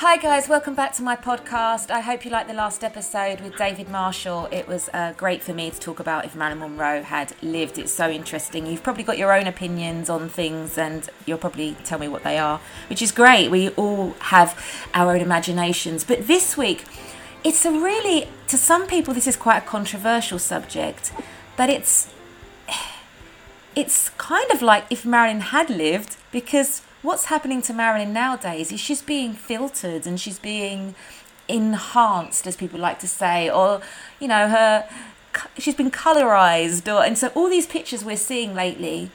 Hi, guys, welcome back to my podcast. I hope you liked the last episode with David Marshall. It was uh, great for me to talk about if Marilyn Monroe had lived. It's so interesting. You've probably got your own opinions on things, and you'll probably tell me what they are, which is great. We all have our own imaginations. But this week, it's a really, to some people, this is quite a controversial subject, but it's. It's kind of like if Marilyn had lived, because what's happening to Marilyn nowadays is she's being filtered and she's being enhanced, as people like to say, or you know, her she's been colorized, or and so all these pictures we're seeing lately.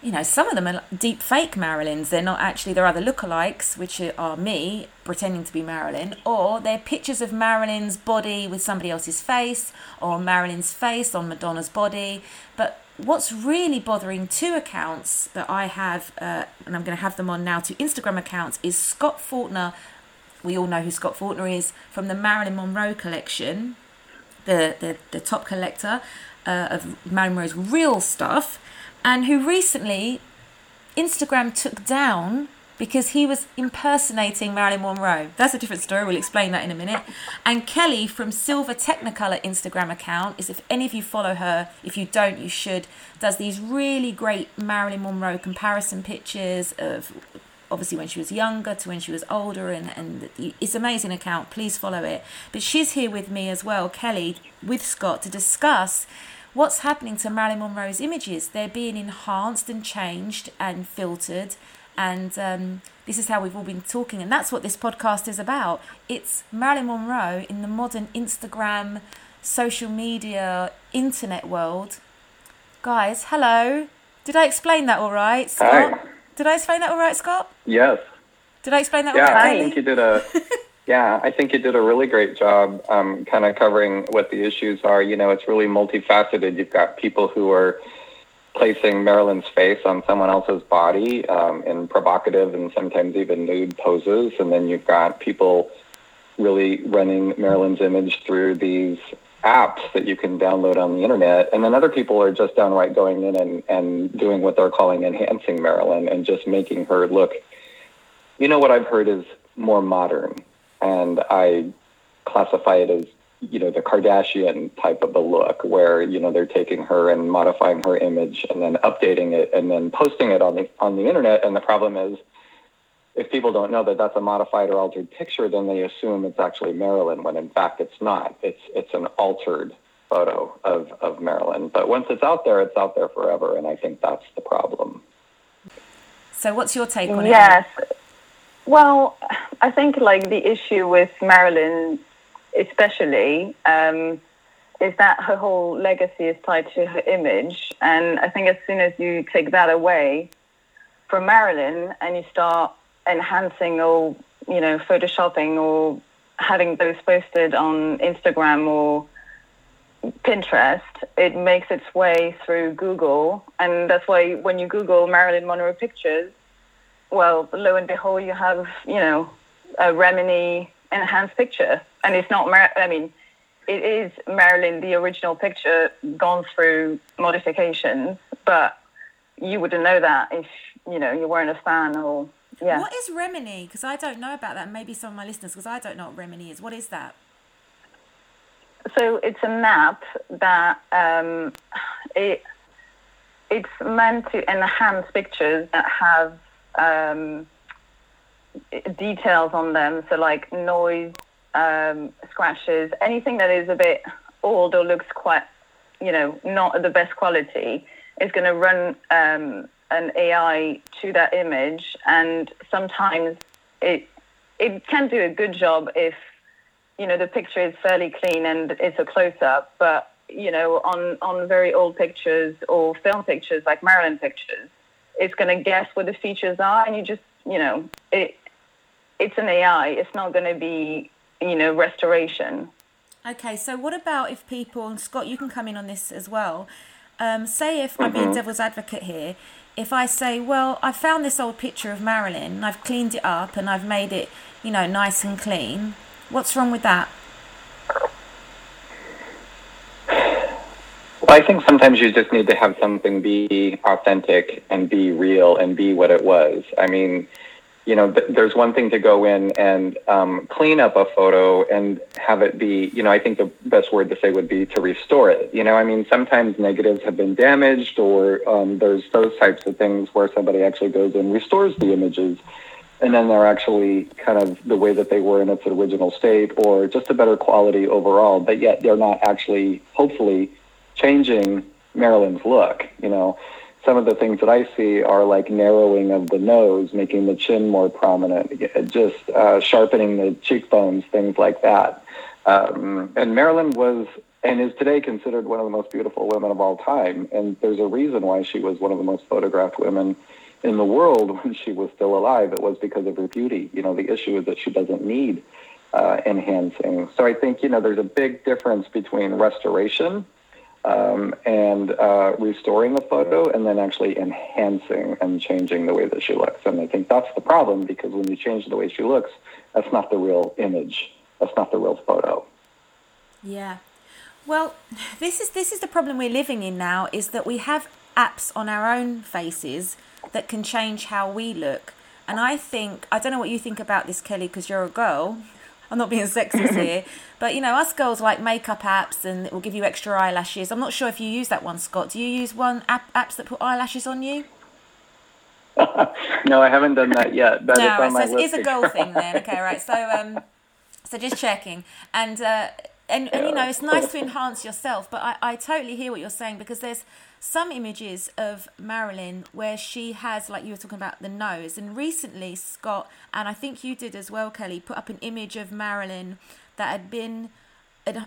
You know, some of them are deep fake Marilyns. They're not actually, they're either lookalikes, which are me pretending to be Marilyn, or they're pictures of Marilyn's body with somebody else's face, or Marilyn's face on Madonna's body. But what's really bothering two accounts that I have, uh, and I'm going to have them on now, two Instagram accounts, is Scott Fortner. We all know who Scott Fortner is from the Marilyn Monroe collection, the, the, the top collector uh, of Marilyn Monroe's real stuff, and who recently Instagram took down because he was impersonating Marilyn Monroe. That's a different story. We'll explain that in a minute. And Kelly from Silver Technicolor Instagram account is if any of you follow her, if you don't, you should, does these really great Marilyn Monroe comparison pictures of obviously when she was younger to when she was older and, and it's an amazing account please follow it but she's here with me as well kelly with scott to discuss what's happening to marilyn monroe's images they're being enhanced and changed and filtered and um, this is how we've all been talking, and that's what this podcast is about. It's Marilyn Monroe in the modern Instagram, social media, internet world. Guys, hello. Did I explain that all right, Scott? Hi. Did I explain that all right, Scott? Yes. Did I explain that yeah, all right? I think you did a. yeah, I think you did a really great job, um, kind of covering what the issues are. You know, it's really multifaceted. You've got people who are placing Marilyn's face on someone else's body um, in provocative and sometimes even nude poses. And then you've got people really running Marilyn's image through these apps that you can download on the internet. And then other people are just downright going in and, and doing what they're calling enhancing Marilyn and just making her look, you know, what I've heard is more modern. And I classify it as you know the Kardashian type of a look, where you know they're taking her and modifying her image and then updating it and then posting it on the on the internet. And the problem is, if people don't know that that's a modified or altered picture, then they assume it's actually Marilyn, when in fact it's not. It's it's an altered photo of of Marilyn. But once it's out there, it's out there forever, and I think that's the problem. So, what's your take on yes. it? Yes. Well, I think like the issue with Marilyn especially, um, is that her whole legacy is tied to her image. And I think as soon as you take that away from Marilyn and you start enhancing or, you know, photoshopping or having those posted on Instagram or Pinterest, it makes its way through Google. And that's why when you Google Marilyn Monroe pictures, well, lo and behold, you have, you know, a Remini enhanced picture and it's not. I mean, it is Marilyn, the original picture, gone through modifications, but you wouldn't know that if you know you weren't a fan or yeah. What is Remini? Because I don't know about that. Maybe some of my listeners, because I don't know what Remini is. What is that? So it's a map that um, it it's meant to enhance pictures that have um, details on them. So like noise, um, scratches, anything that is a bit old or looks quite, you know, not the best quality, is going to run um, an AI to that image, and sometimes it it can do a good job if you know the picture is fairly clean and it's a close up, but you know on on very old pictures or film pictures like Marilyn pictures, it's going to guess what the features are, and you just you know it it's an AI. It's not going to be you know, restoration. Okay, so what about if people, and Scott, you can come in on this as well. Um, say if I'm being mm-hmm. devil's advocate here, if I say, well, I found this old picture of Marilyn, and I've cleaned it up and I've made it, you know, nice and clean, what's wrong with that? Well, I think sometimes you just need to have something be authentic and be real and be what it was. I mean, you know, th- there's one thing to go in and um, clean up a photo and have it be, you know, I think the best word to say would be to restore it. You know, I mean, sometimes negatives have been damaged, or um, there's those types of things where somebody actually goes and restores the images, and then they're actually kind of the way that they were in its original state, or just a better quality overall. But yet they're not actually, hopefully, changing Marilyn's look. You know some of the things that I see are like narrowing of the nose, making the chin more prominent, just uh, sharpening the cheekbones, things like that. Um, and Marilyn was and is today considered one of the most beautiful women of all time. And there's a reason why she was one of the most photographed women in the world when she was still alive. It was because of her beauty. You know, the issue is that she doesn't need uh, enhancing. So I think, you know, there's a big difference between restoration um, and uh, restoring the photo and then actually enhancing and changing the way that she looks. And I think that's the problem because when you change the way she looks, that's not the real image. That's not the real photo. Yeah. Well, this is this is the problem we're living in now is that we have apps on our own faces that can change how we look. And I think I don't know what you think about this Kelly because you're a girl, I'm not being sexist here, but you know, us girls like makeup apps and it will give you extra eyelashes. I'm not sure if you use that one, Scott. Do you use one app apps that put eyelashes on you? no, I haven't done that yet. But no, it's so it is a girl thing then. Okay, right. So, um, so just checking, and uh, and, and you know, it's nice to enhance yourself, but I, I totally hear what you're saying because there's some images of Marilyn where she has, like you were talking about, the nose. And recently, Scott, and I think you did as well, Kelly, put up an image of Marilyn that had been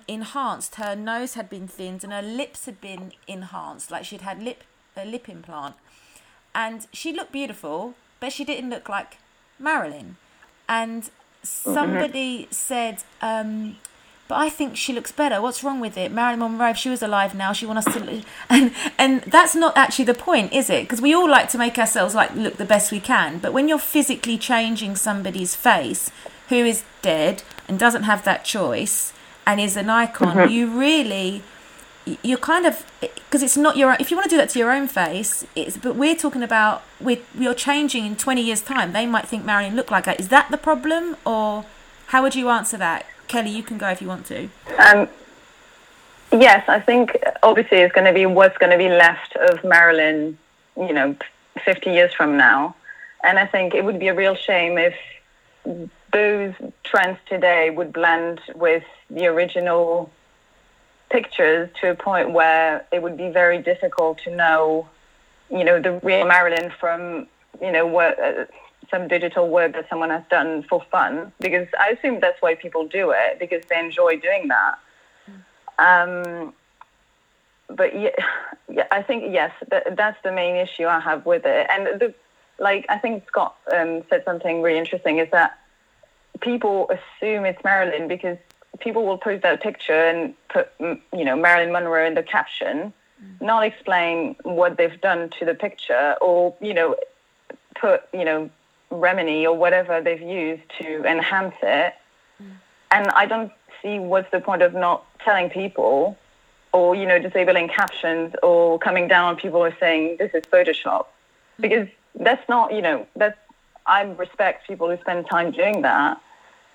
enhanced. Her nose had been thinned and her lips had been enhanced, like she'd had lip a lip implant. And she looked beautiful, but she didn't look like Marilyn. And mm-hmm. somebody mm-hmm. said, um, but I think she looks better. What's wrong with it? Marilyn Monroe, if she was alive now, she want us to, and and that's not actually the point, is it? Because we all like to make ourselves like look the best we can. But when you're physically changing somebody's face who is dead and doesn't have that choice and is an icon, mm-hmm. you really you're kind of because it's not your if you want to do that to your own face it's but we're talking about we're, we're changing in 20 years time they might think Marilyn looked like that is that the problem or how would you answer that Kelly, you can go if you want to. Um, yes, I think obviously it's going to be what's going to be left of Marilyn, you know, 50 years from now. And I think it would be a real shame if those trends today would blend with the original pictures to a point where it would be very difficult to know, you know, the real Marilyn from, you know, what. Uh, some digital work that someone has done for fun because I assume that's why people do it because they enjoy doing that. Um, but yeah, yeah, I think yes, that, that's the main issue I have with it. And the, like I think Scott um, said something really interesting is that people assume it's Marilyn because people will post that picture and put you know Marilyn Monroe in the caption, mm. not explain what they've done to the picture or you know put you know Remini or whatever they've used to enhance it. Mm. And I don't see what's the point of not telling people or, you know, disabling captions or coming down on people who are saying this is Photoshop. Mm. Because that's not, you know, that's, I respect people who spend time doing that.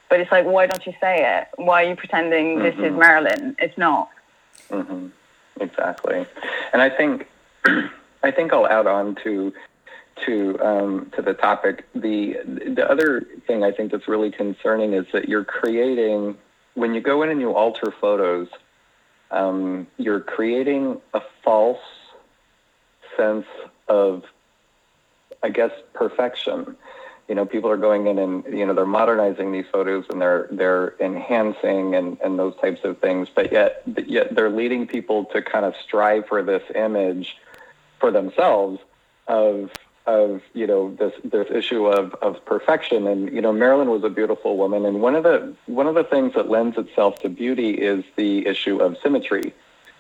But it's like, why don't you say it? Why are you pretending mm-hmm. this is mm-hmm. Marilyn? It's not. Mm-hmm. Exactly. And I think, I think I'll add on to to um, to the topic. The the other thing I think that's really concerning is that you're creating when you go in and you alter photos, um, you're creating a false sense of, I guess, perfection. You know, people are going in and you know they're modernizing these photos and they're they're enhancing and, and those types of things, but yet yet they're leading people to kind of strive for this image for themselves of of you know this this issue of of perfection. And you know Marilyn was a beautiful woman. And one of the one of the things that lends itself to beauty is the issue of symmetry.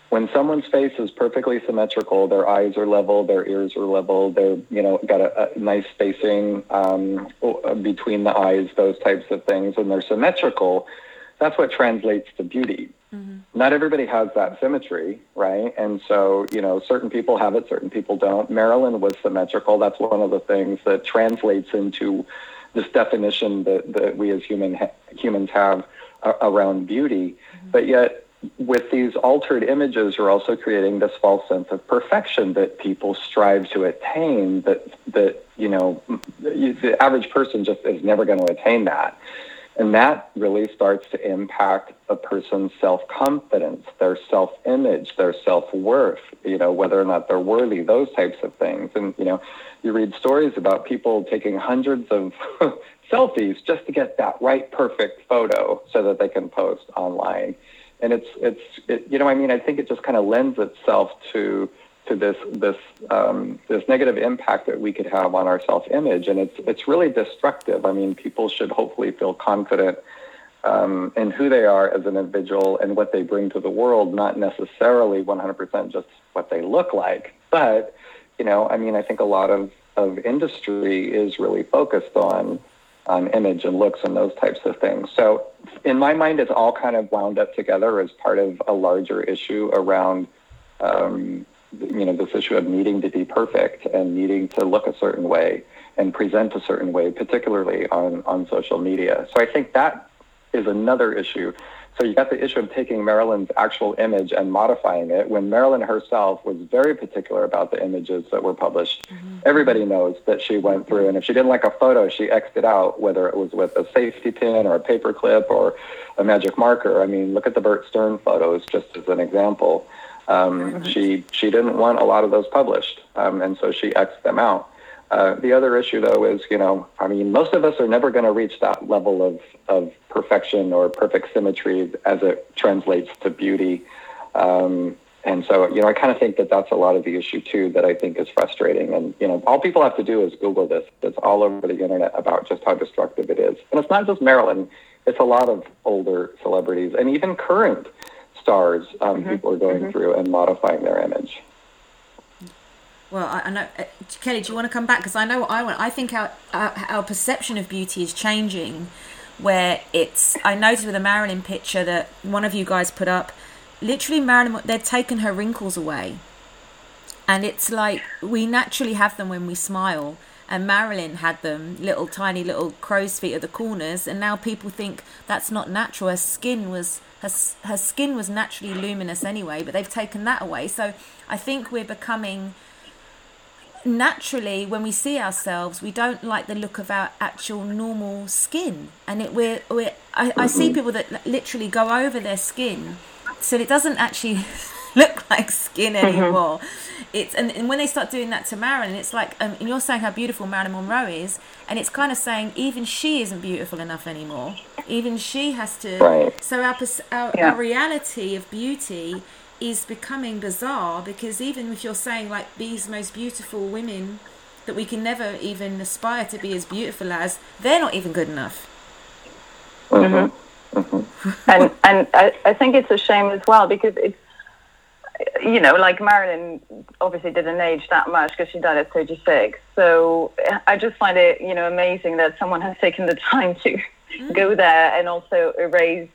When someone's face is perfectly symmetrical their eyes are level their ears are level they're you know got a, a nice spacing um, between the eyes those types of things and they're symmetrical that's what translates to beauty Mm-hmm. Not everybody has that symmetry, right? And so, you know, certain people have it, certain people don't. Marilyn was symmetrical. That's one of the things that translates into this definition that, that we as human humans have around beauty, mm-hmm. but yet with these altered images, you're also creating this false sense of perfection that people strive to attain. That that you know, the average person just is never going to attain that, and that really starts to impact a person's self confidence, their self image, their self worth. You know, whether or not they're worthy, those types of things. And you know, you read stories about people taking hundreds of selfies just to get that right perfect photo so that they can post online and it's it's it, you know I mean I think it just kind of lends itself to to this this um, this negative impact that we could have on our self image, and it's it's really destructive. I mean, people should hopefully feel confident um, in who they are as an individual and what they bring to the world, not necessarily 100% just what they look like. But you know, I mean, I think a lot of of industry is really focused on on image and looks and those types of things. So in my mind, it's all kind of wound up together as part of a larger issue around, um, you know, this issue of needing to be perfect and needing to look a certain way and present a certain way, particularly on, on social media. So I think that is another issue so you got the issue of taking Marilyn's actual image and modifying it when Marilyn herself was very particular about the images that were published. Mm-hmm. Everybody knows that she went through, and if she didn't like a photo, she X'd it out, whether it was with a safety pin or a paper clip or a magic marker. I mean, look at the Bert Stern photos, just as an example. Um, mm-hmm. She she didn't want a lot of those published, um, and so she X'd them out. Uh, the other issue, though, is you know, I mean, most of us are never going to reach that level of of perfection or perfect symmetry as it translates to beauty. Um, and so, you know, I kind of think that that's a lot of the issue too that I think is frustrating. And you know, all people have to do is Google this. It's all over the internet about just how destructive it is. And it's not just Marilyn; it's a lot of older celebrities and even current stars. Um, mm-hmm. People are going mm-hmm. through and modifying their image. Well, I, I know, uh, Kelly. Do you want to come back? Because I know what I want. I think our, our, our perception of beauty is changing. Where it's, I noticed with a Marilyn picture that one of you guys put up. Literally, Marilyn, they'd taken her wrinkles away, and it's like we naturally have them when we smile. And Marilyn had them, little tiny little crow's feet at the corners, and now people think that's not natural. Her skin was her, her skin was naturally luminous anyway, but they've taken that away. So I think we're becoming naturally when we see ourselves we don't like the look of our actual normal skin and it we're, we're I, I see people that literally go over their skin so it doesn't actually look like skin mm-hmm. anymore it's and, and when they start doing that to Marilyn it's like um, and you're saying how beautiful Marilyn Monroe is and it's kind of saying even she isn't beautiful enough anymore even she has to right. so our, our, yeah. our reality of beauty is becoming bizarre because even if you're saying like these most beautiful women that we can never even aspire to be as beautiful as, they're not even good enough. Mm-hmm. Mm-hmm. and and I, I think it's a shame as well because it's you know like Marilyn obviously didn't age that much because she died at 36. So I just find it you know amazing that someone has taken the time to mm. go there and also erase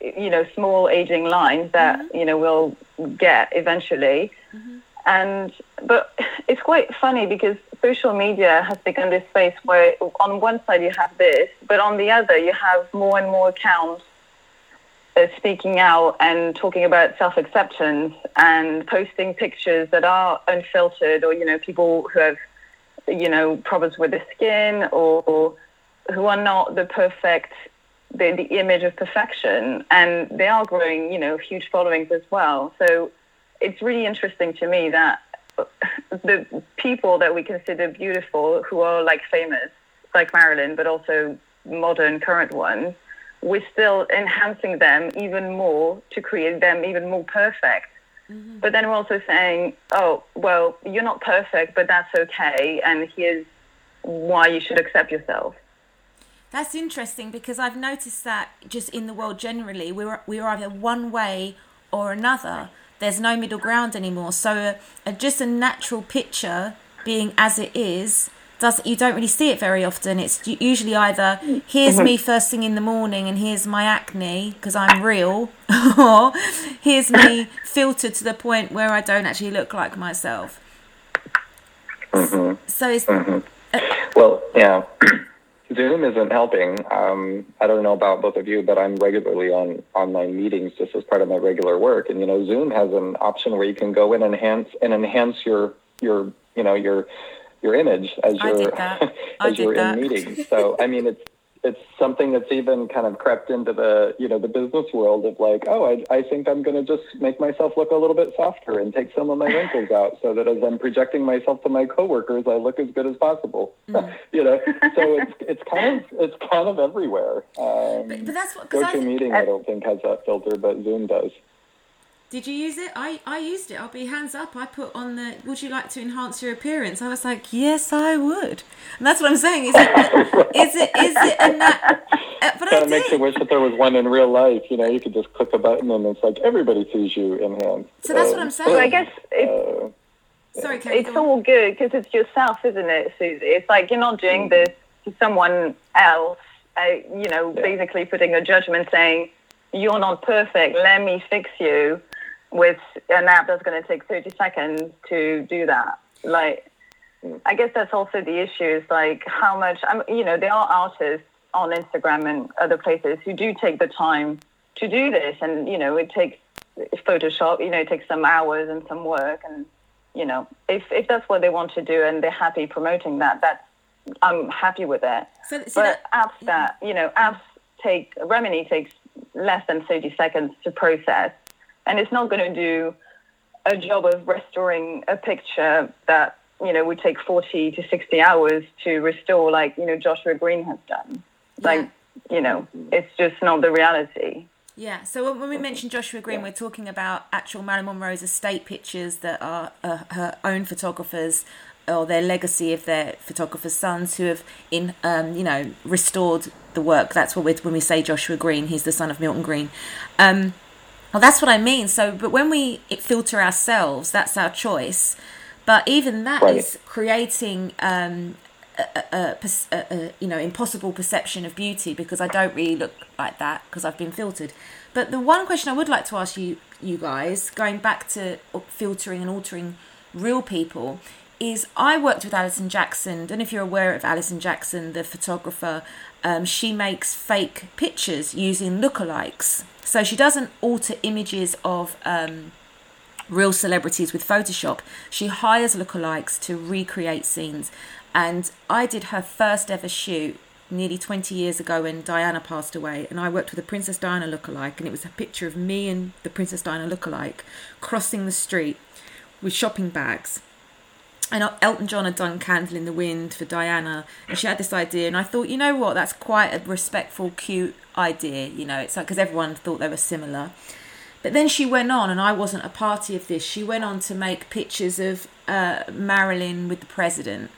you know small aging lines that mm-hmm. you know we'll get eventually mm-hmm. and but it's quite funny because social media has become this space where on one side you have this but on the other you have more and more accounts speaking out and talking about self-acceptance and posting pictures that are unfiltered or you know people who have you know problems with the skin or, or who are not the perfect the, the image of perfection, and they are growing, you know, huge followings as well. So it's really interesting to me that the people that we consider beautiful, who are like famous, like Marilyn, but also modern current ones, we're still enhancing them even more to create them even more perfect. Mm-hmm. But then we're also saying, oh, well, you're not perfect, but that's okay, and here's why you should accept yourself. That's interesting because I've noticed that just in the world generally, we're we're either one way or another. There's no middle ground anymore. So a, a, just a natural picture being as it is does you don't really see it very often. It's usually either here's me mm-hmm. first thing in the morning and here's my acne because I'm real, or here's me filtered to the point where I don't actually look like myself. Mm-hmm. So it's mm-hmm. uh, well, yeah. Zoom isn't helping. Um, I don't know about both of you, but I'm regularly on online meetings just as part of my regular work. And you know, Zoom has an option where you can go in and enhance and enhance your your you know your your image as you're as you're in meetings. So I mean, it's it's something that's even kind of crept into the you know the business world of like oh I, I think I'm going to just make myself look a little bit softer and take some of my wrinkles out so that as I'm projecting myself to my coworkers I look as good as possible. Mm. you know? So it's it's kind of it's kind of everywhere. Um, but, but that's what GoToMeeting I, I don't think has that filter but Zoom does did you use it? I, I used it. I'll be hands up. I put on the, would you like to enhance your appearance? I was like, yes, I would. And that's what I'm saying. Is it, is it, is it, and that, uh, but kind of makes me wish that there was one in real life. You know, you could just click a button and it's like everybody sees you enhanced. So that's um, what I'm saying. I guess it's, uh, Sorry, Kate, it's all good because it's yourself, isn't it, Susie? It's like you're not doing mm. this to someone else. Uh, you know, yeah. basically putting a judgment saying you're not perfect. Let me fix you with an app that's going to take 30 seconds to do that. Like, I guess that's also the issue is like how much, I'm, you know, there are artists on Instagram and other places who do take the time to do this. And, you know, it takes Photoshop, you know, it takes some hours and some work. And, you know, if, if that's what they want to do and they're happy promoting that, that's, I'm happy with it. So, so but that, apps that, you know, apps take, Remini takes less than 30 seconds to process and it's not going to do a job of restoring a picture that you know would take 40 to 60 hours to restore like you know joshua greene has done like yeah. you know it's just not the reality yeah so when we mention joshua greene yeah. we're talking about actual marilyn monroe's estate pictures that are uh, her own photographers or their legacy of their photographers' sons who have in um, you know restored the work. That's what we when we say Joshua Greene. He's the son of Milton Greene. Um, well, that's what I mean. So, but when we filter ourselves, that's our choice. But even that right. is creating um, a, a, a, a, you know impossible perception of beauty because I don't really look like that because I've been filtered. But the one question I would like to ask you, you guys, going back to filtering and altering real people, is I worked with Alison Jackson. I don't know if you're aware of Alison Jackson, the photographer. Um, she makes fake pictures using lookalikes. So she doesn't alter images of um, real celebrities with Photoshop. She hires lookalikes to recreate scenes. And I did her first ever shoot nearly 20 years ago when Diana passed away. And I worked with a Princess Diana lookalike. And it was a picture of me and the Princess Diana lookalike crossing the street with shopping bags and Elton John had done Candle in the Wind for Diana, and she had this idea, and I thought, you know what, that's quite a respectful, cute idea, you know, it's like because everyone thought they were similar. But then she went on, and I wasn't a party of this. She went on to make pictures of uh, Marilyn with the president.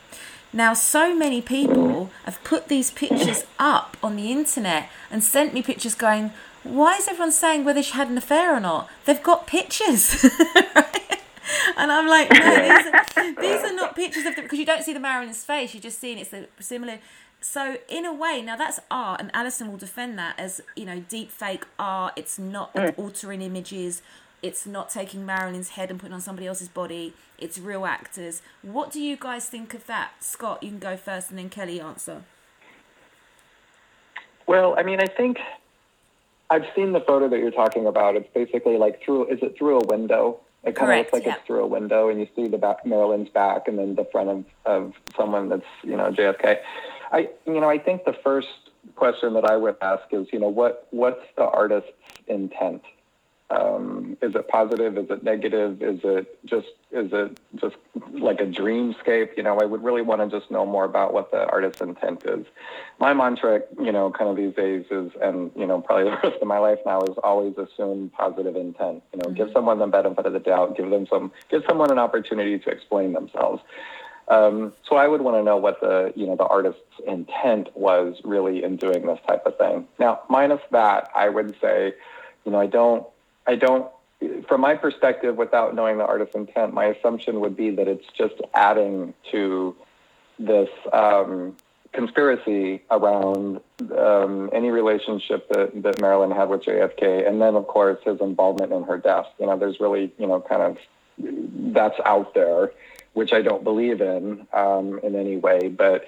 Now, so many people have put these pictures up on the internet and sent me pictures going, why is everyone saying whether she had an affair or not? They've got pictures. right? and I'm like, no, these are, these are not pictures of the because you don't see the Marilyn's face, You're just seeing it's similar. So in a way, now that's art, and Alison will defend that as you know, deep fake art. It's not mm. altering images. It's not taking Marilyn's head and putting on somebody else's body. It's real actors. What do you guys think of that, Scott? You can go first, and then Kelly answer. Well, I mean, I think I've seen the photo that you're talking about. It's basically like through. Is it through a window? It kind of looks like yeah. it's through a window, and you see the back, Marilyn's back, and then the front of, of someone that's you know JFK. I you know I think the first question that I would ask is you know what what's the artist's intent? Um, is it positive? Is it negative? Is it just is it just like a dreamscape? You know, I would really want to just know more about what the artist's intent is. My mantra, you know, kind of these days is, and you know, probably the rest of my life now is always assume positive intent. You know, mm-hmm. give someone the benefit of the doubt, give them some, give someone an opportunity to explain themselves. Um, so I would want to know what the you know the artist's intent was really in doing this type of thing. Now, minus that, I would say, you know, I don't I don't, from my perspective, without knowing the artist's intent, my assumption would be that it's just adding to this um, conspiracy around um, any relationship that, that Marilyn had with JFK, and then, of course, his involvement in her death. You know, there's really, you know, kind of that's out there, which I don't believe in um, in any way, but.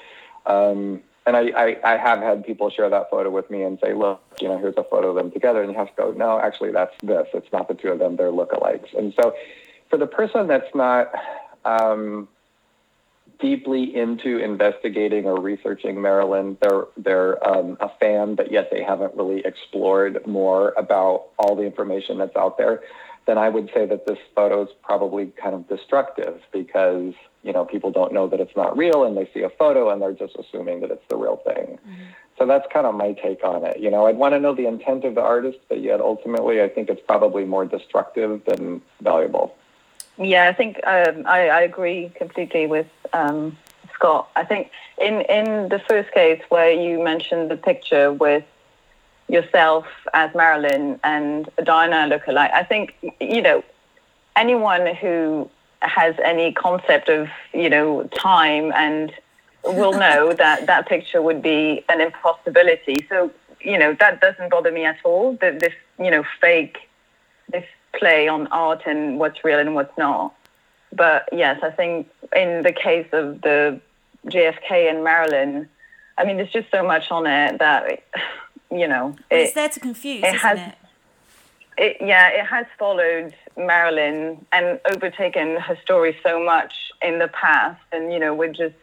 Um, and I, I, I have had people share that photo with me and say, look, you know, here's a photo of them together. And you have to go, no, actually, that's this. It's not the two of them. They're lookalikes. And so for the person that's not um, deeply into investigating or researching Marilyn, they're, they're um, a fan, but yet they haven't really explored more about all the information that's out there, then I would say that this photo is probably kind of destructive because – you know, people don't know that it's not real and they see a photo and they're just assuming that it's the real thing. Mm-hmm. So that's kind of my take on it. You know, I'd want to know the intent of the artist, but yet ultimately I think it's probably more destructive than valuable. Yeah, I think um, I, I, agree completely with um, Scott. I think in, in the first case where you mentioned the picture with yourself as Marilyn and Diana look alike. I think, you know, anyone who has any concept of you know time and will know that that picture would be an impossibility. So you know that doesn't bother me at all. That this you know fake this play on art and what's real and what's not. But yes, I think in the case of the JFK and Marilyn, I mean, there's just so much on it that you know it, it's there to confuse, it has, it? It, yeah, it has followed Marilyn and overtaken her story so much in the past. And, you know, we're just,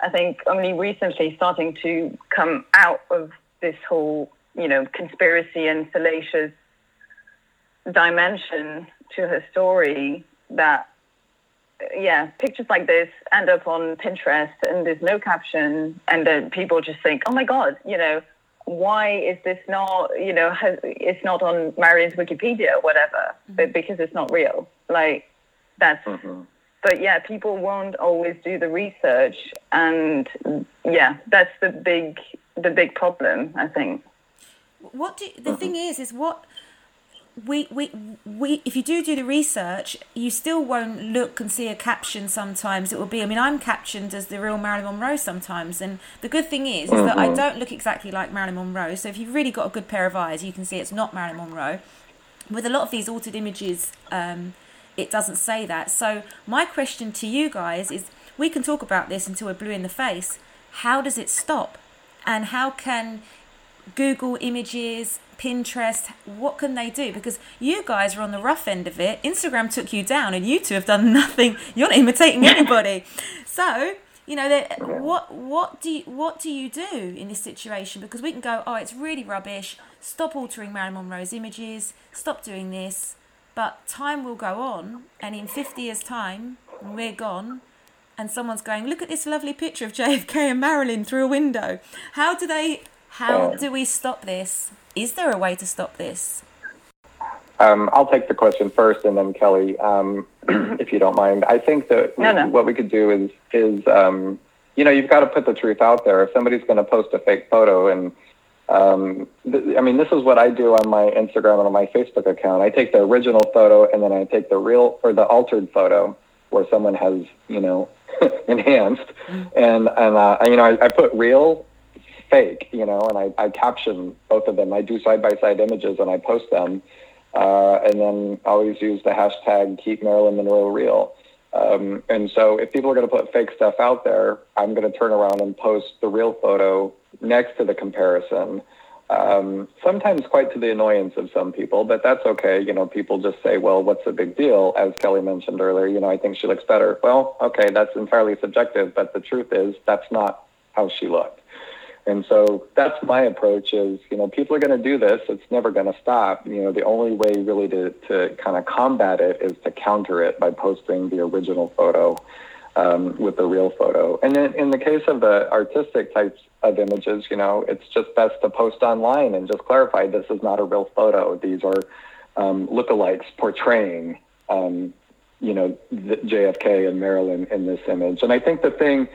I think, only recently starting to come out of this whole, you know, conspiracy and salacious dimension to her story that, yeah, pictures like this end up on Pinterest and there's no caption. And then people just think, oh my God, you know, why is this not, you know, has, it's not on Marilyn's Wikipedia or whatever, mm-hmm. but because it's not real. Like that's, mm-hmm. but yeah, people won't always do the research, and yeah, that's the big, the big problem, I think. What do the mm-hmm. thing is is what we, we, we, if you do do the research, you still won't look and see a caption sometimes. It will be, I mean, I'm captioned as the real Marilyn Monroe sometimes. And the good thing is, is that I mm-hmm. don't look exactly like Marilyn Monroe. So if you've really got a good pair of eyes, you can see it's not Marilyn Monroe. With a lot of these altered images, um, it doesn't say that. So my question to you guys is we can talk about this until we're blue in the face. How does it stop? And how can Google images, Pinterest, what can they do? Because you guys are on the rough end of it. Instagram took you down, and you two have done nothing. You're not imitating anybody. so you know, what what do you, what do you do in this situation? Because we can go, oh, it's really rubbish. Stop altering Marilyn Monroe's images. Stop doing this. But time will go on, and in 50 years' time, we're gone, and someone's going, look at this lovely picture of JFK and Marilyn through a window. How do they? How do we stop this? Is there a way to stop this? Um, I'll take the question first, and then Kelly, um, if you don't mind. I think that no, no. what we could do is is um, you know you've got to put the truth out there. If somebody's going to post a fake photo, and um, th- I mean this is what I do on my Instagram and on my Facebook account. I take the original photo, and then I take the real or the altered photo where someone has you know enhanced, mm-hmm. and and uh, you know I, I put real fake, you know, and I, I caption both of them. I do side by side images and I post them. Uh, and then always use the hashtag keep Marilyn Monroe real. Um, and so if people are going to put fake stuff out there, I'm going to turn around and post the real photo next to the comparison. Um, sometimes quite to the annoyance of some people, but that's okay. You know, people just say, well, what's the big deal? As Kelly mentioned earlier, you know, I think she looks better. Well, okay, that's entirely subjective, but the truth is that's not how she looked. And so that's my approach is, you know, people are going to do this. It's never going to stop. You know, the only way really to, to kind of combat it is to counter it by posting the original photo um, with the real photo. And then in the case of the artistic types of images, you know, it's just best to post online and just clarify this is not a real photo. These are um, lookalikes portraying, um, you know, JFK and Marilyn in this image. And I think the thing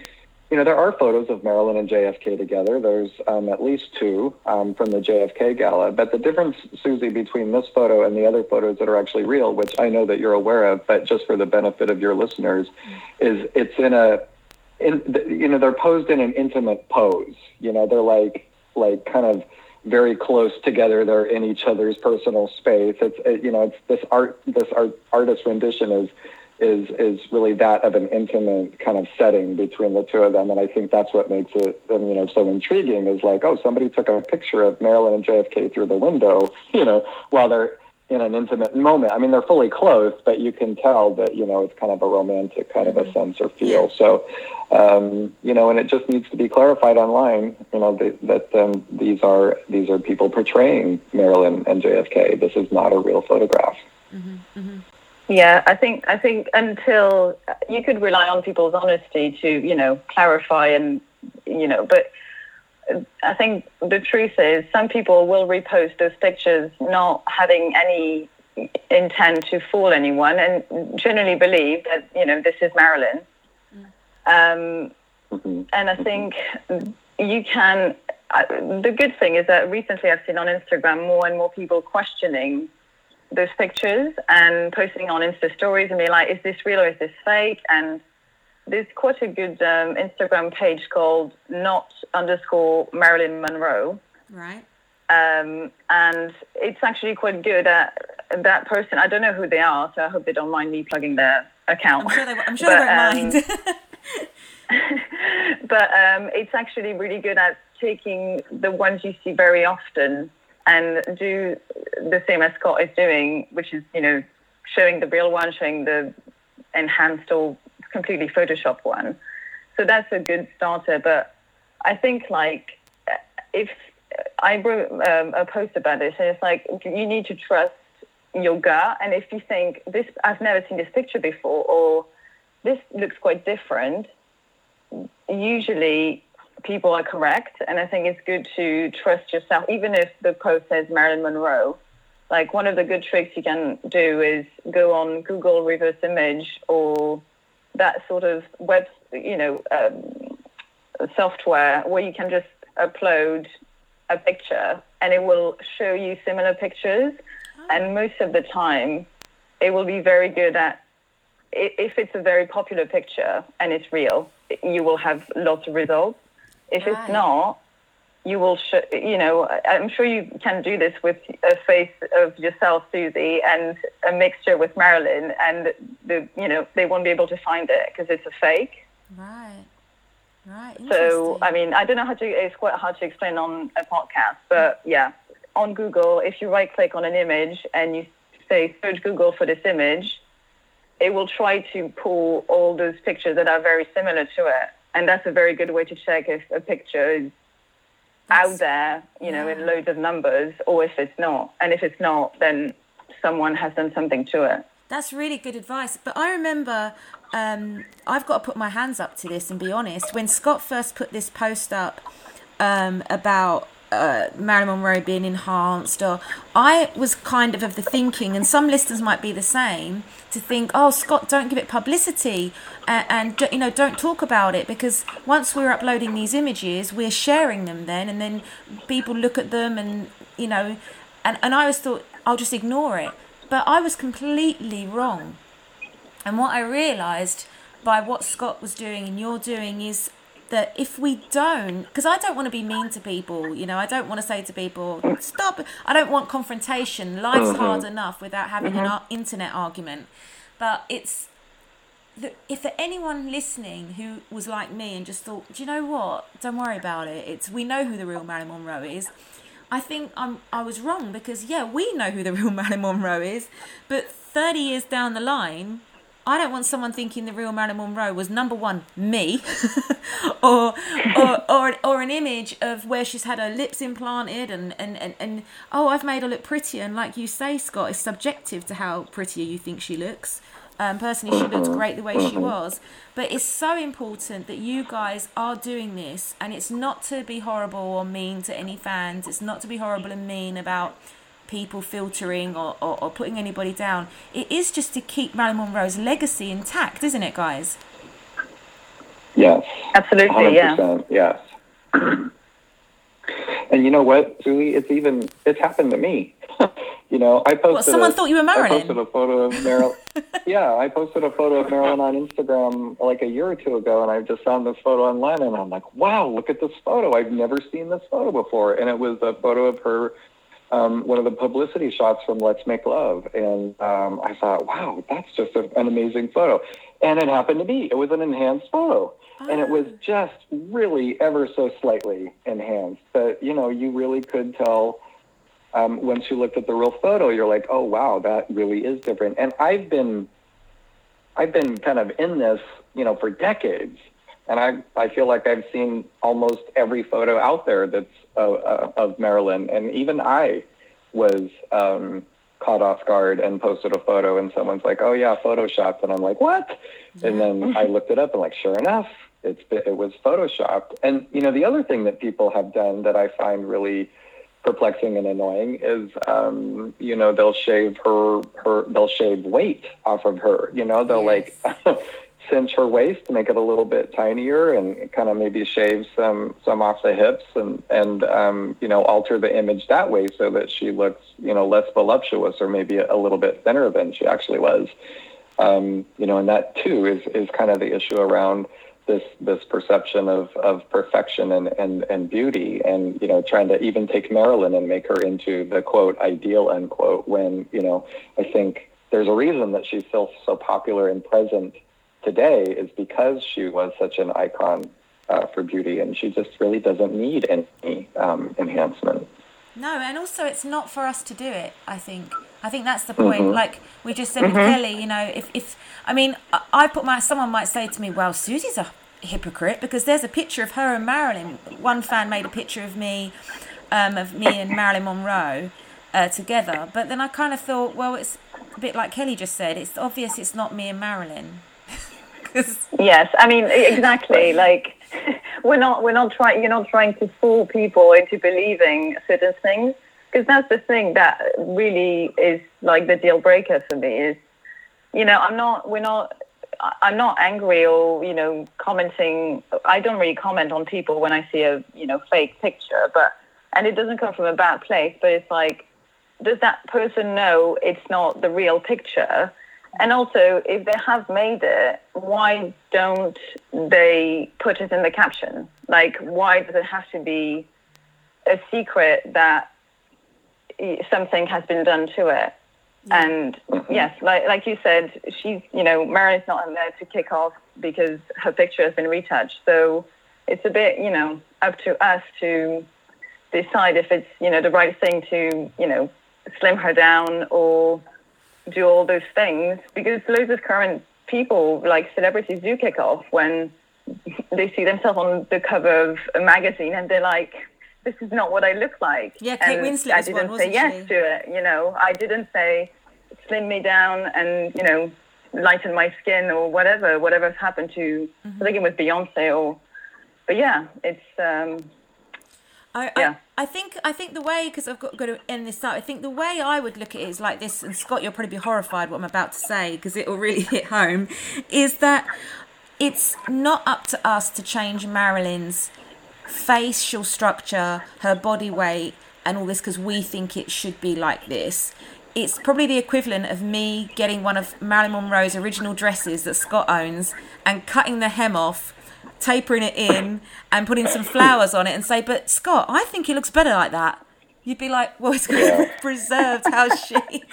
you know, there are photos of Marilyn and JFK together. There's um, at least two um, from the JFK gala. But the difference, Susie, between this photo and the other photos that are actually real, which I know that you're aware of, but just for the benefit of your listeners, is it's in a, in, you know, they're posed in an intimate pose. You know, they're like, like kind of very close together. They're in each other's personal space. It's, it, you know, it's this art, this art, artist rendition is is is really that of an intimate kind of setting between the two of them, and I think that's what makes it you know so intriguing. Is like, oh, somebody took a picture of Marilyn and JFK through the window, you know, while they're in an intimate moment. I mean, they're fully clothed, but you can tell that you know it's kind of a romantic kind of a sense or feel. So, um, you know, and it just needs to be clarified online. You know, that, that um, these are these are people portraying Marilyn and JFK. This is not a real photograph. Mm-hmm, mm-hmm. Yeah, I think I think until you could rely on people's honesty to you know clarify and you know, but I think the truth is some people will repost those pictures not having any intent to fool anyone and generally believe that you know this is Marilyn. Um, mm-hmm. and I think you can. Uh, the good thing is that recently I've seen on Instagram more and more people questioning those pictures and posting on Insta stories and be like, "Is this real or is this fake?" and there's quite a good um, Instagram page called not underscore Marilyn Monroe. Right. Um, and it's actually quite good at that person. I don't know who they are, so I hope they don't mind me plugging their account. I'm sure they, I'm sure but, they won't um, mind. but um, it's actually really good at taking the ones you see very often and do the same as Scott is doing, which is, you know, showing the real one, showing the enhanced or completely Photoshop one. So that's a good starter. But I think like if I wrote um, a post about this, and it's like you need to trust your gut. And if you think this, I've never seen this picture before, or this looks quite different, usually people are correct. And I think it's good to trust yourself, even if the post says Marilyn Monroe. Like one of the good tricks you can do is go on Google reverse image or that sort of web, you know, um, software where you can just upload a picture and it will show you similar pictures. Oh. And most of the time, it will be very good at if it's a very popular picture and it's real, you will have lots of results. If right. it's not, you will, sh- you know, I'm sure you can do this with a face of yourself, Susie, and a mixture with Marilyn, and the, you know, they won't be able to find it because it's a fake. Right. Right. So, I mean, I don't know how to, it's quite hard to explain on a podcast, but yeah, on Google, if you right click on an image and you say search Google for this image, it will try to pull all those pictures that are very similar to it. And that's a very good way to check if a picture is out there, you know, yeah. in loads of numbers, or if it's not. And if it's not, then someone has done something to it. That's really good advice. But I remember um, I've got to put my hands up to this and be honest. When Scott first put this post up um, about uh, Marilyn Monroe being enhanced, or I was kind of of the thinking, and some listeners might be the same, to think, oh, Scott, don't give it publicity, and, and you know, don't talk about it because once we're uploading these images, we're sharing them then, and then people look at them, and you know, and and I was thought I'll just ignore it, but I was completely wrong, and what I realised by what Scott was doing and you're doing is that if we don't, because I don't want to be mean to people, you know, I don't want to say to people, stop. I don't want confrontation. Life's mm-hmm. hard enough without having mm-hmm. an internet argument. But it's, if there anyone listening who was like me and just thought, do you know what? Don't worry about it. It's we know who the real Marilyn Monroe is. I think I'm I was wrong because yeah, we know who the real Marilyn Monroe is, but 30 years down the line, I don't want someone thinking the real Marilyn Monroe was number one me, or, or or or an image of where she's had her lips implanted and, and, and, and oh I've made her look prettier and like you say Scott it's subjective to how prettier you think she looks. Um, personally, she looked great the way she was, but it's so important that you guys are doing this, and it's not to be horrible or mean to any fans. It's not to be horrible and mean about people filtering or, or, or, putting anybody down. It is just to keep Marilyn Monroe's legacy intact, isn't it, guys? Yes. Absolutely, 100%, yeah. Yes. and you know what, Julie? It's even it's happened to me. you know, I posted. Well, someone a, thought you were Marilyn. I posted a photo of Marilyn. yeah, I posted a photo of Marilyn on Instagram like a year or two ago, and I just found this photo online, and I'm like, wow, look at this photo! I've never seen this photo before, and it was a photo of her um, one of the publicity shots from Let's Make Love. And um, I thought, wow, that's just a, an amazing photo. And it happened to be, it was an enhanced photo. Oh. And it was ah. just really ever so slightly enhanced. But, you know, you really could tell um, once you looked at the real photo, you're like, oh, wow, that really is different. And I've been, I've been kind of in this, you know, for decades. And I, I feel like I've seen almost every photo out there that's uh, uh, of Maryland, And even I was um, caught off guard and posted a photo, and someone's like, "Oh yeah, photoshopped," and I'm like, "What?" And then I looked it up, and like, sure enough, it's it was photoshopped. And you know, the other thing that people have done that I find really perplexing and annoying is um, you know they'll shave her her they'll shave weight off of her you know they'll yes. like cinch her waist to make it a little bit tinier and kind of maybe shave some some off the hips and and um, you know alter the image that way so that she looks you know less voluptuous or maybe a, little bit thinner than she actually was. Um, you know, and that too is is kind of the issue around this this perception of, of perfection and, and, and beauty and you know trying to even take Marilyn and make her into the quote ideal unquote when you know I think there's a reason that she's still so popular and present today is because she was such an icon uh, for beauty, and she just really doesn't need any um, enhancement. No, and also it's not for us to do it. I think. I think that's the point. Mm-hmm. Like we just said mm-hmm. with Kelly, you know, if, if I mean, I put my someone might say to me, "Well, Susie's a hypocrite because there's a picture of her and Marilyn. One fan made a picture of me, um, of me and Marilyn Monroe uh, together. But then I kind of thought, well, it's a bit like Kelly just said. It's obvious it's not me and Marilyn yes, I mean exactly. Like we're not we're not trying. You're not trying to fool people into believing certain things because that's the thing that really is like the deal breaker for me. Is you know I'm not we're not I'm not angry or you know commenting. I don't really comment on people when I see a you know fake picture, but and it doesn't come from a bad place. But it's like, does that person know it's not the real picture? And also, if they have made it, why don't they put it in the caption? Like, why does it have to be a secret that something has been done to it? Yeah. And yes, like like you said, she's you know Marilyn's not in there to kick off because her picture has been retouched. So it's a bit you know up to us to decide if it's you know the right thing to you know slim her down or do all those things because loads of current people, like celebrities, do kick off when they see themselves on the cover of a magazine and they're like, "This is not what I look like." Yeah, Kate and Winslet. I didn't one, say yes she? to it. You know, I didn't say slim me down and you know lighten my skin or whatever. Whatever's happened to, mm-hmm. I think it was Beyonce or, but yeah, it's. um I, yeah. I, think I think the way because I've got, got to end this up. I think the way I would look at it is like this, and Scott, you'll probably be horrified what I'm about to say because it will really hit home. Is that it's not up to us to change Marilyn's facial structure, her body weight, and all this because we think it should be like this. It's probably the equivalent of me getting one of Marilyn Monroe's original dresses that Scott owns and cutting the hem off tapering it in and putting some flowers on it and say, but Scott, I think it looks better like that. You'd be like, well, it's yeah. preserved. How's she?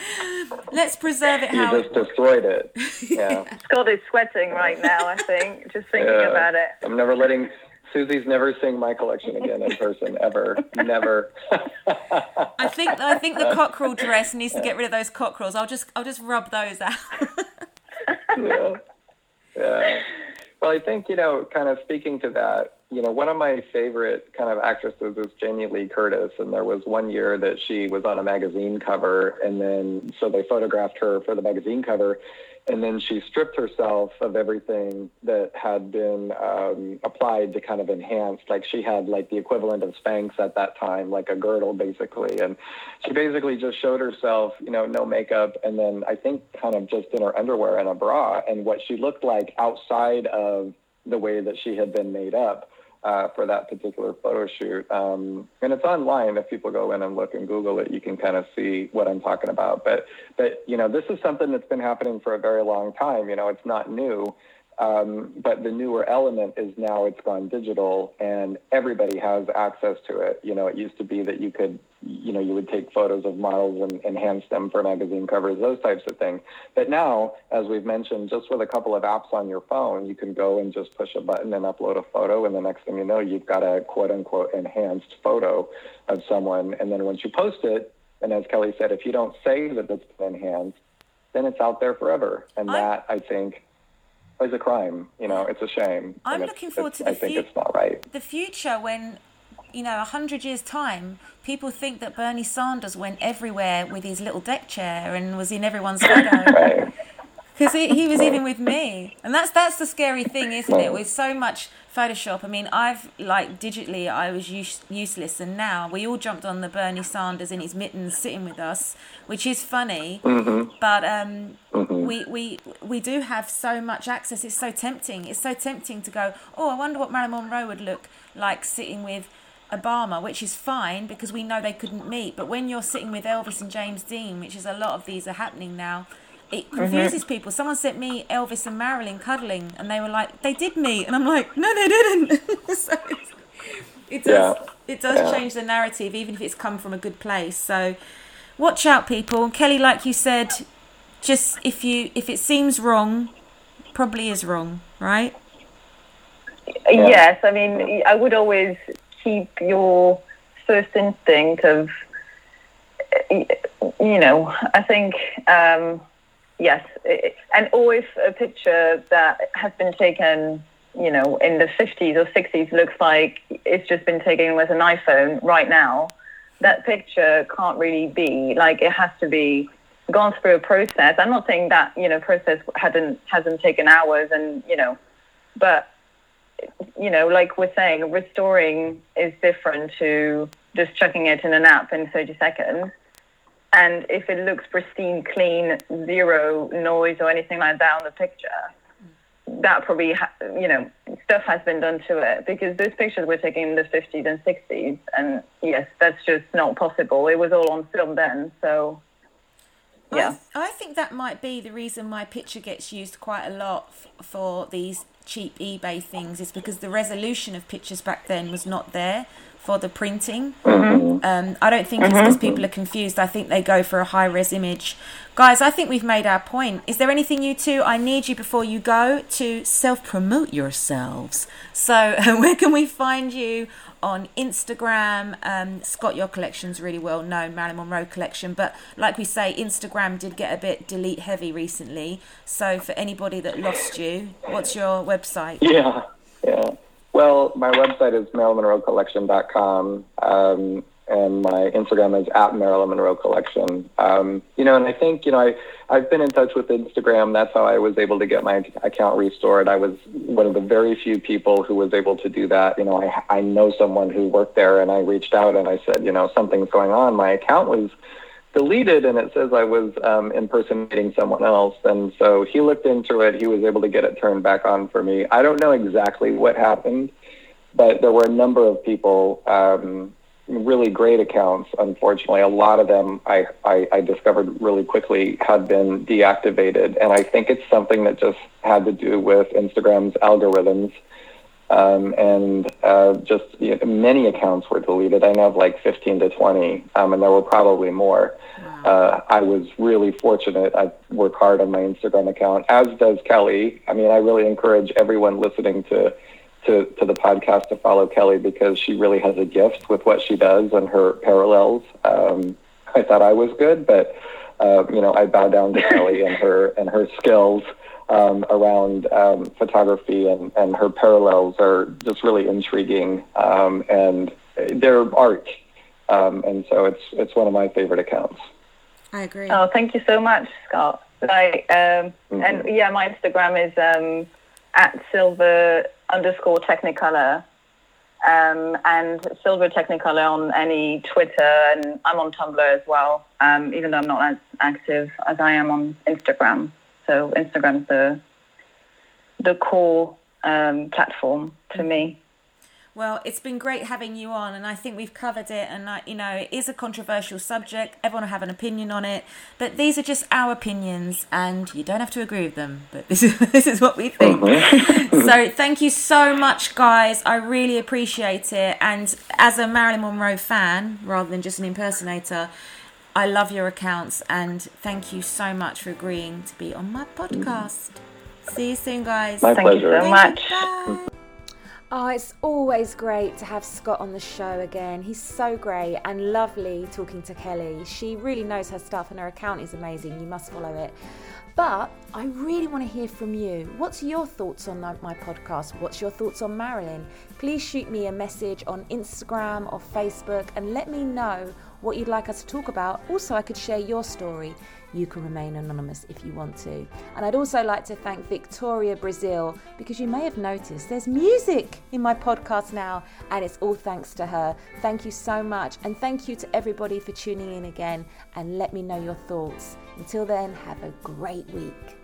Let's preserve it. You how just destroyed it. Yeah. Scott is sweating right now. I think just thinking yeah. about it. I'm never letting Susie's never seeing my collection again in person ever. Never. I think I think the cockerel dress needs to get rid of those cockerels. I'll just I'll just rub those out. yeah. Yeah. Well, I think, you know, kind of speaking to that, you know, one of my favorite kind of actresses is Jamie Lee Curtis. And there was one year that she was on a magazine cover. And then, so they photographed her for the magazine cover and then she stripped herself of everything that had been um, applied to kind of enhance like she had like the equivalent of spanx at that time like a girdle basically. And she basically just showed herself you know no makeup and then i think kind of just in her underwear and a bra. And what she looked like outside of the way that she had been made up uh, for that particular photo shoot. Um, and it's online. If people go in and look and Google it, you can kind of see what I'm talking about. But, but you know, this is something that's been happening for a very long time. You know, it's not new. Um, but the newer element is now it's gone digital and everybody has access to it. You know, it used to be that you could, you know, you would take photos of models and enhance them for magazine covers, those types of things. But now, as we've mentioned, just with a couple of apps on your phone, you can go and just push a button and upload a photo. And the next thing you know, you've got a quote unquote enhanced photo of someone. And then once you post it, and as Kelly said, if you don't say that it's been enhanced, then it's out there forever. And that, I think, is a crime. You know, it's a shame. I'm And looking forward to the I think fu- it's not right. the future when you know a hundred years time people think that bernie sanders went everywhere with his little deck chair and was in everyone's photo Right. Because he, he was even with me. And that's that's the scary thing isn't it? With so much photoshop i mean i've like digitally i was use, useless. And now we all jumped on the bernie sanders in his mittens sitting with us which is funny. But um we, we we do have so much access. It's so tempting. It's so tempting to go oh i wonder what marilyn monroe would look like sitting with Obama, which is fine because we know they couldn't meet. But when you're sitting with Elvis and James Dean, which is a lot of these are happening now, it confuses people. Someone sent me Elvis and Marilyn cuddling, and they were like, "They did meet," and I'm like, "No, they didn't." so it's, it does Yeah. it does Yeah. change the narrative, even if it's come from a good place. So watch out, people. Kelly, like you said, just if you if it seems wrong, probably is wrong, right? Yes, I mean, I would always keep your first instinct of, you know, I think, um, yes, it- and if a picture that has been taken, you know, in the 50s or 60s looks like it's just been taken with an iPhone right now, that picture can't really be like it has to be gone through a process. I'm not saying that you know process hadn't hasn't taken hours and you know, but you know, like we're saying, restoring is different to just chucking it in an app in 30 seconds. And if it looks pristine, clean, zero noise or anything like that on the picture, that probably, ha- you know, stuff has been done to it because those pictures were taken in the 50s and 60s. And yes, that's just not possible. It was all on film then. So, yeah. I, I think that might be the reason my picture gets used quite a lot f- for these cheap eBay things is because the resolution of pictures back then was not there for the printing. Um, I don't think it's because people are confused. I think they go for a high res image. Guys, I think we've made our point. Is there anything you two, I need you before you go to self promote yourselves. So, where can we find you on Instagram? Um, Scott, your collection's really well known, Marilyn Monroe collection. But like we say, Instagram did get a bit delete heavy recently. So, for anybody that lost you, what's your website? Yeah, yeah. Well, my website is marilynmonroecollection.com, um, and my Instagram is at Marilyn Monroe Collection. Um, you know, and I think, you know, I, I've been in touch with Instagram. That's how I was able to get my account restored. I was one of the very few people who was able to do that. You know, I, I know someone who worked there, and I reached out and I said, you know, something's going on. My account was deleted and it says I was um, impersonating someone else. And so he looked into it. He was able to get it turned back on for me. I don't know exactly what happened, but there were a number of people, um, really great accounts. Unfortunately, a lot of them I, I, I discovered really quickly had been deactivated. And I think it's something that just had to do with Instagram's algorithms. Um, and uh, just you know, many accounts were deleted. I know of like 15 to 20, um, and there were probably more. Uh, I was really fortunate. I work hard on my Instagram account, as does Kelly. I mean, I really encourage everyone listening to, to, to the podcast to follow Kelly because she really has a gift with what she does and her parallels. Um, I thought I was good, but uh, you know, I bow down to Kelly and her and her skills um, around um, photography and, and her parallels are just really intriguing um, and they're art. Um, and so it's it's one of my favorite accounts. I agree. Oh, thank you so much, Scott. Like, um, and yeah, my Instagram is um, at silver underscore technicolor, um, and silver technicolor on any Twitter, and I'm on Tumblr as well. Um, even though I'm not as active as I am on Instagram, so Instagram's the the core um, platform to me. Well, it's been great having you on, and I think we've covered it. And I, you know, it is a controversial subject. Everyone will have an opinion on it, but these are just our opinions, and you don't have to agree with them. But this is this is what we think. Mm-hmm. so, thank you so much, guys. I really appreciate it. And as a Marilyn Monroe fan, rather than just an impersonator, I love your accounts, and thank you so much for agreeing to be on my podcast. See you soon, guys. My Thank pleasure. you so much. Oh, it's always great to have Scott on the show again. He's so great and lovely talking to Kelly. She really knows her stuff and her account is amazing. You must follow it. But I really want to hear from you. What's your thoughts on my podcast? What's your thoughts on Marilyn? Please shoot me a message on Instagram or Facebook and let me know what you'd like us to talk about. Also, I could share your story you can remain anonymous if you want to. And I'd also like to thank Victoria Brazil because you may have noticed there's music in my podcast now, and it's all thanks to her. Thank you so much, and thank you to everybody for tuning in again and let me know your thoughts. Until then, have a great week.